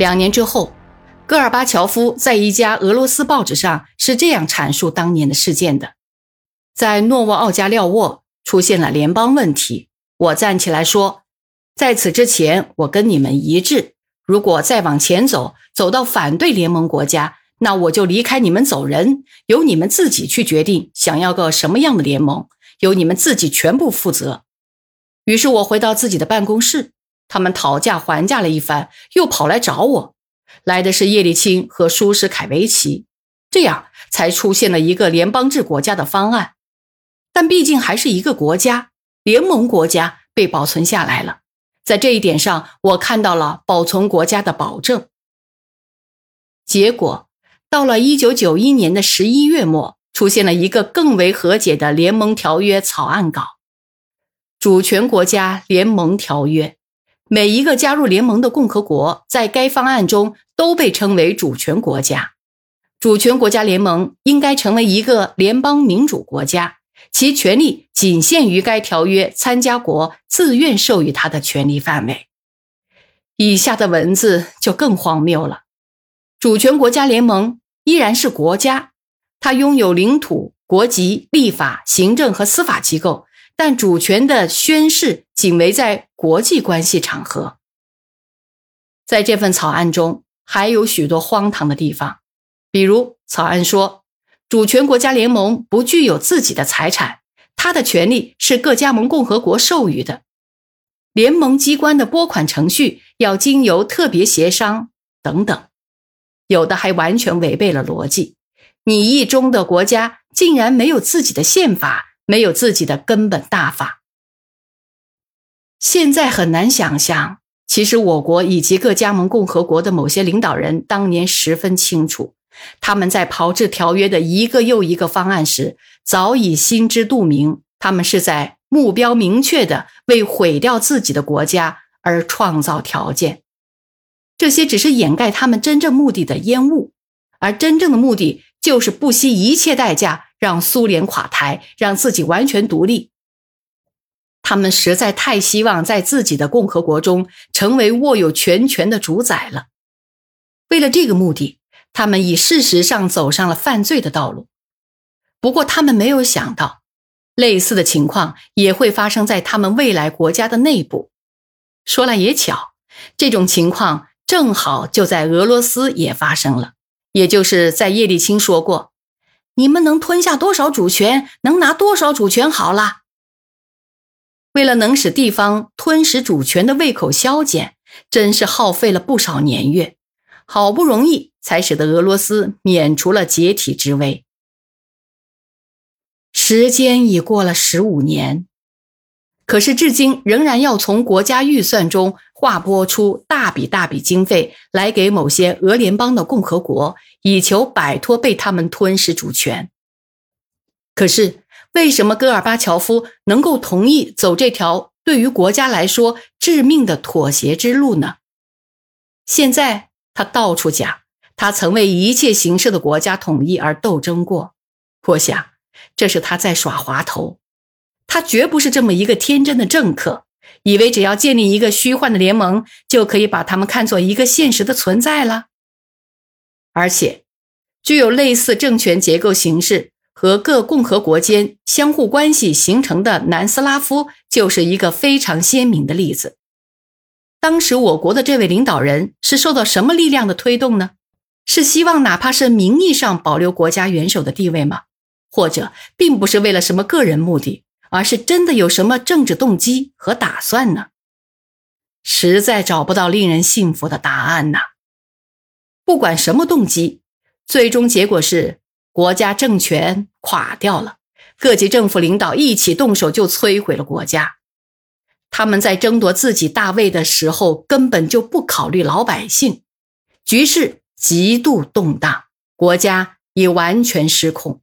两年之后，戈尔巴乔夫在一家俄罗斯报纸上是这样阐述当年的事件的：在诺沃奥加廖沃出现了联邦问题，我站起来说，在此之前，我跟你们一致，如果再往前走，走到反对联盟国家，那我就离开你们走人，由你们自己去决定想要个什么样的联盟，由你们自己全部负责。于是我回到自己的办公室。他们讨价还价了一番，又跑来找我。来的是叶利钦和舒什凯维奇，这样才出现了一个联邦制国家的方案。但毕竟还是一个国家，联盟国家被保存下来了。在这一点上，我看到了保存国家的保证。结果到了一九九一年的十一月末，出现了一个更为和解的联盟条约草案稿——主权国家联盟条约。每一个加入联盟的共和国，在该方案中都被称为主权国家。主权国家联盟应该成为一个联邦民主国家，其权利仅限于该条约参加国自愿授予他的权利范围。以下的文字就更荒谬了：主权国家联盟依然是国家，它拥有领土、国籍、立法、行政和司法机构。但主权的宣誓仅为在国际关系场合。在这份草案中，还有许多荒唐的地方，比如草案说，主权国家联盟不具有自己的财产，它的权利是各加盟共和国授予的，联盟机关的拨款程序要经由特别协商等等，有的还完全违背了逻辑。拟议中的国家竟然没有自己的宪法。没有自己的根本大法。现在很难想象，其实我国以及各加盟共和国的某些领导人当年十分清楚，他们在炮制条约的一个又一个方案时，早已心知肚明，他们是在目标明确的为毁掉自己的国家而创造条件。这些只是掩盖他们真正目的的烟雾，而真正的目的就是不惜一切代价。让苏联垮台，让自己完全独立。他们实在太希望在自己的共和国中成为握有全权的主宰了。为了这个目的，他们已事实上走上了犯罪的道路。不过，他们没有想到，类似的情况也会发生在他们未来国家的内部。说来也巧，这种情况正好就在俄罗斯也发生了，也就是在叶利钦说过。你们能吞下多少主权，能拿多少主权好了。为了能使地方吞食主权的胃口消减，真是耗费了不少年月，好不容易才使得俄罗斯免除了解体之危。时间已过了十五年。可是，至今仍然要从国家预算中划拨出大笔大笔经费来给某些俄联邦的共和国，以求摆脱被他们吞噬主权。可是，为什么戈尔巴乔夫能够同意走这条对于国家来说致命的妥协之路呢？现在他到处讲，他曾为一切形式的国家统一而斗争过。我想，这是他在耍滑头。他绝不是这么一个天真的政客，以为只要建立一个虚幻的联盟，就可以把他们看作一个现实的存在了。而且，具有类似政权结构形式和各共和国间相互关系形成的南斯拉夫，就是一个非常鲜明的例子。当时我国的这位领导人是受到什么力量的推动呢？是希望哪怕是名义上保留国家元首的地位吗？或者，并不是为了什么个人目的？而是真的有什么政治动机和打算呢？实在找不到令人信服的答案呐。不管什么动机，最终结果是国家政权垮掉了，各级政府领导一起动手就摧毁了国家。他们在争夺自己大位的时候，根本就不考虑老百姓，局势极度动荡，国家已完全失控。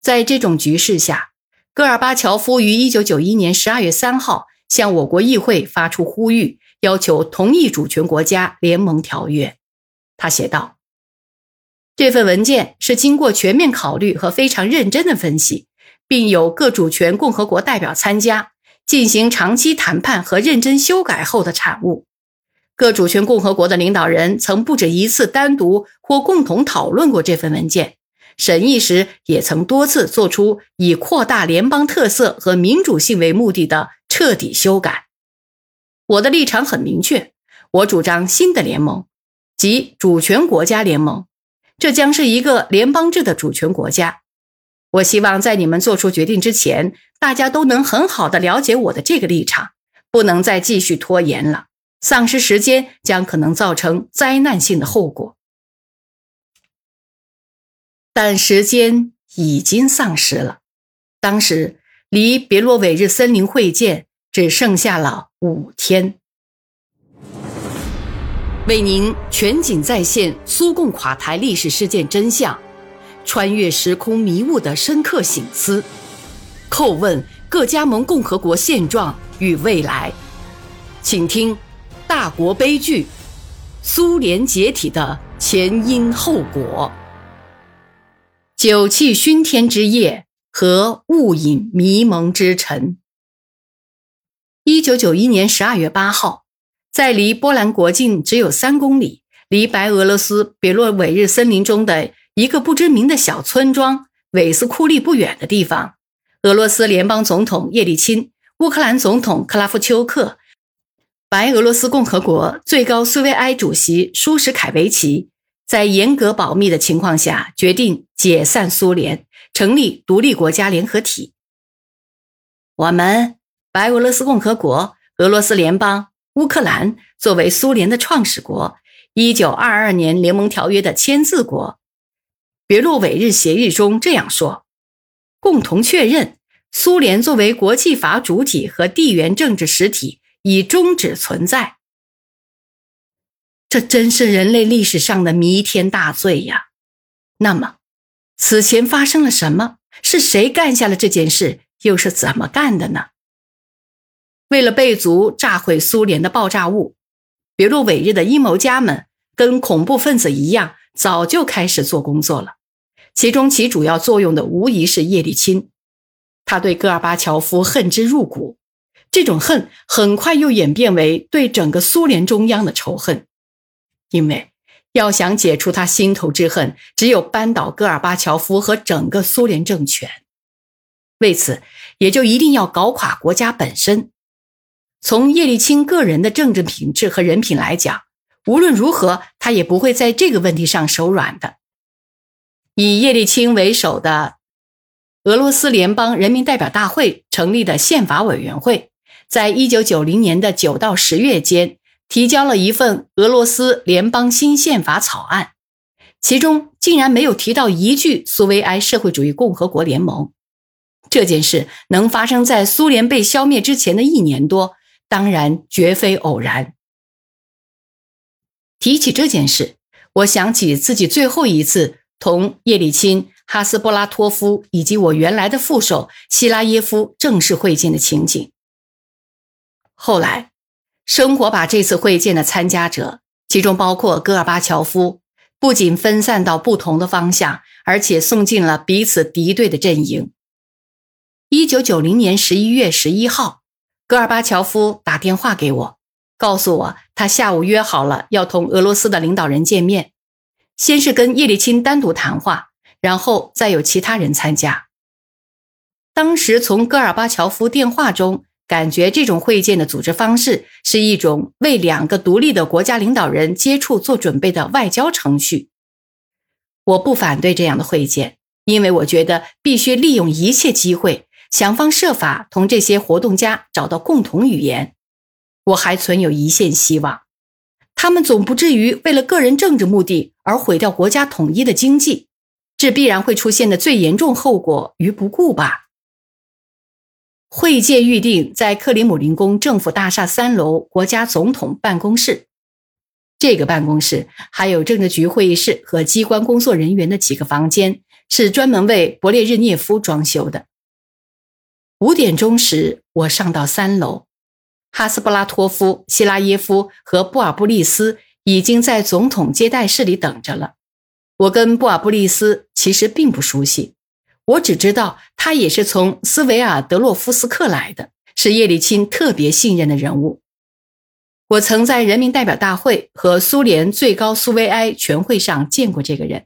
在这种局势下。戈尔巴乔夫于一九九一年十二月三号向我国议会发出呼吁，要求同意主权国家联盟条约。他写道：“这份文件是经过全面考虑和非常认真的分析，并有各主权共和国代表参加，进行长期谈判和认真修改后的产物。各主权共和国的领导人曾不止一次单独或共同讨论过这份文件，审议时也曾多次做出以扩大联邦特色和民主性为目的的彻底修改。我的立场很明确，我主张新的联盟，即主权国家联盟，这将是一个联邦制的主权国家。我希望在你们做出决定之前，大家都能很好的了解我的这个立场，不能再继续拖延了。丧失时间将可能造成灾难性的后果，但时间已经丧失了。当时离别洛韦日森林会见只剩下了五天。为您全景再现苏共垮台历史事件真相，穿越时空迷雾的深刻醒思，叩问各加盟共和国现状与未来，请听。大国悲剧，苏联解体的前因后果。酒气熏天之夜和雾隐迷蒙之晨。一九九一年十二月八号，在离波兰国境只有三公里、离白俄罗斯别洛韦日森林中的一个不知名的小村庄韦斯库利不远的地方，俄罗斯联邦总统叶利钦、乌克兰总统克拉夫丘克。白俄罗斯共和国最高苏维埃主席舒什凯维奇在严格保密的情况下决定解散苏联，成立独立国家联合体。我们白俄罗斯共和国、俄罗斯联邦、乌克兰作为苏联的创始国，一九二二年联盟条约的签字国，别洛韦日协议中这样说：共同确认苏联作为国际法主体和地缘政治实体。已终止存在，这真是人类历史上的弥天大罪呀！那么，此前发生了什么？是谁干下了这件事？又是怎么干的呢？为了备足炸毁苏联的爆炸物，别洛韦日的阴谋家们跟恐怖分子一样，早就开始做工作了。其中起主要作用的无疑是叶利钦，他对戈尔巴乔夫恨之入骨。这种恨很快又演变为对整个苏联中央的仇恨，因为要想解除他心头之恨，只有扳倒戈尔巴乔夫和整个苏联政权。为此，也就一定要搞垮国家本身。从叶利钦个人的政治品质和人品来讲，无论如何，他也不会在这个问题上手软的。以叶利钦为首的俄罗斯联邦人民代表大会成立的宪法委员会。在一九九零年的九到十月间，提交了一份俄罗斯联邦新宪法草案，其中竟然没有提到一句苏维埃社会主义共和国联盟。这件事能发生在苏联被消灭之前的一年多，当然绝非偶然。提起这件事，我想起自己最后一次同叶利钦、哈斯波拉托夫以及我原来的副手希拉耶夫正式会见的情景。后来，生活把这次会见的参加者，其中包括戈尔巴乔夫，不仅分散到不同的方向，而且送进了彼此敌对的阵营。一九九零年十一月十一号，戈尔巴乔夫打电话给我，告诉我他下午约好了要同俄罗斯的领导人见面，先是跟叶利钦单独谈话，然后再有其他人参加。当时从戈尔巴乔夫电话中。感觉这种会见的组织方式是一种为两个独立的国家领导人接触做准备的外交程序。我不反对这样的会见，因为我觉得必须利用一切机会，想方设法同这些活动家找到共同语言。我还存有一线希望，他们总不至于为了个人政治目的而毁掉国家统一的经济，这必然会出现的最严重后果于不顾吧。会见预定在克里姆林宫政府大厦三楼国家总统办公室。这个办公室还有政治局会议室和机关工作人员的几个房间，是专门为勃列日涅夫装修的。五点钟时，我上到三楼，哈斯布拉托夫、希拉耶夫和布尔布利斯已经在总统接待室里等着了。我跟布尔布利斯其实并不熟悉。我只知道他也是从斯维尔德洛夫斯克来的，是叶利钦特别信任的人物。我曾在人民代表大会和苏联最高苏维埃全会上见过这个人，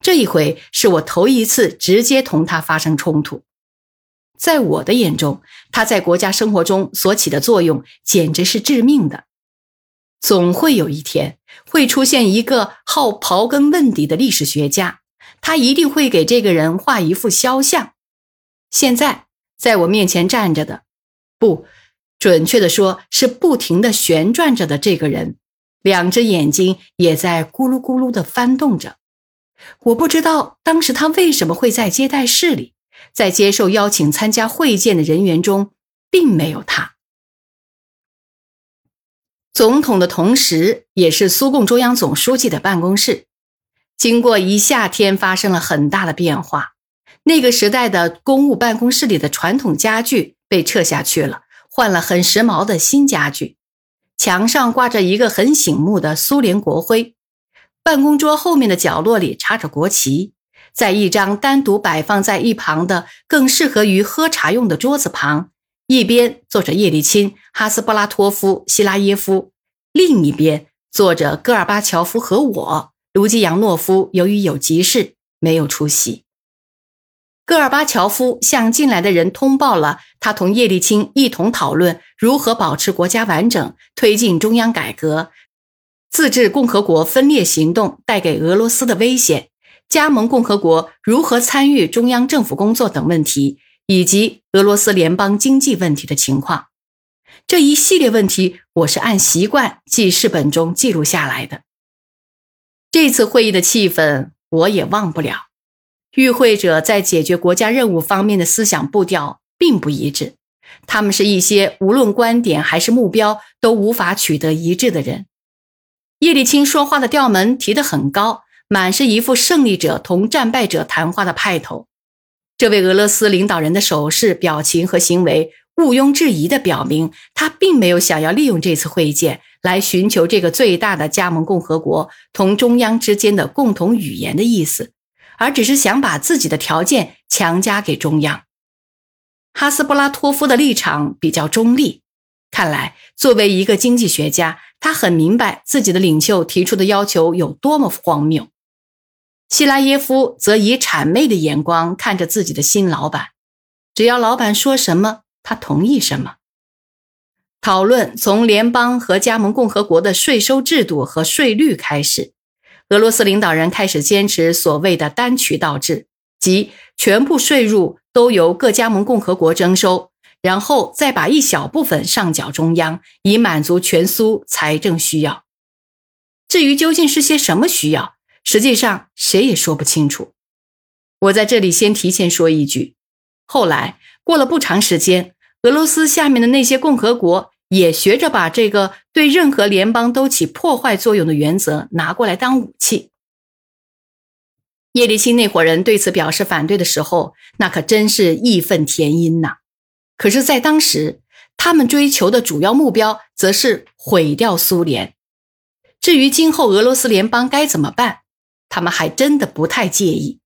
这一回是我头一次直接同他发生冲突。在我的眼中，他在国家生活中所起的作用简直是致命的。总会有一天会出现一个好刨根问底的历史学家，他一定会给这个人画一幅肖像。现在在我面前站着的，不。准确的说，是不停的旋转着的这个人，两只眼睛也在咕噜咕噜的翻动着。我不知道当时他为什么会在接待室里，在接受邀请参加会见的人员中，并没有他。总统的同时，也是苏共中央总书记的办公室，经过一夏天，发生了很大的变化。那个时代的公务办公室里的传统家具被撤下去了。换了很时髦的新家具，墙上挂着一个很醒目的苏联国徽，办公桌后面的角落里插着国旗，在一张单独摆放在一旁的更适合于喝茶用的桌子旁，一边坐着叶利钦、哈斯波拉托夫、希拉耶夫，另一边坐着戈尔巴乔夫和我。卢基扬诺夫由于有急事没有出席。戈尔巴乔夫向进来的人通报了他同叶利钦一同讨论如何保持国家完整、推进中央改革、自治共和国分裂行动带给俄罗斯的危险、加盟共和国如何参与中央政府工作等问题，以及俄罗斯联邦经济问题的情况。这一系列问题，我是按习惯记事本中记录下来的。这次会议的气氛，我也忘不了。与会者在解决国家任务方面的思想步调并不一致，他们是一些无论观点还是目标都无法取得一致的人。叶利钦说话的调门提得很高，满是一副胜利者同战败者谈话的派头。这位俄罗斯领导人的手势、表情和行为毋庸置疑地表明，他并没有想要利用这次会见来寻求这个最大的加盟共和国同中央之间的共同语言的意思。而只是想把自己的条件强加给中央。哈斯布拉托夫的立场比较中立，看来作为一个经济学家，他很明白自己的领袖提出的要求有多么荒谬。希拉耶夫则以谄媚的眼光看着自己的新老板，只要老板说什么，他同意什么。讨论从联邦和加盟共和国的税收制度和税率开始。俄罗斯领导人开始坚持所谓的单渠道制，即全部税入都由各加盟共和国征收，然后再把一小部分上缴中央，以满足全苏财政需要。至于究竟是些什么需要，实际上谁也说不清楚。我在这里先提前说一句：后来过了不长时间，俄罗斯下面的那些共和国。也学着把这个对任何联邦都起破坏作用的原则拿过来当武器。叶利钦那伙人对此表示反对的时候，那可真是义愤填膺呐。可是，在当时，他们追求的主要目标则是毁掉苏联。至于今后俄罗斯联邦该怎么办，他们还真的不太介意。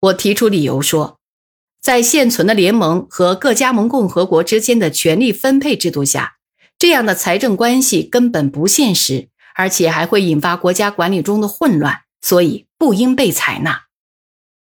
我提出理由说。在现存的联盟和各加盟共和国之间的权力分配制度下，这样的财政关系根本不现实，而且还会引发国家管理中的混乱，所以不应被采纳。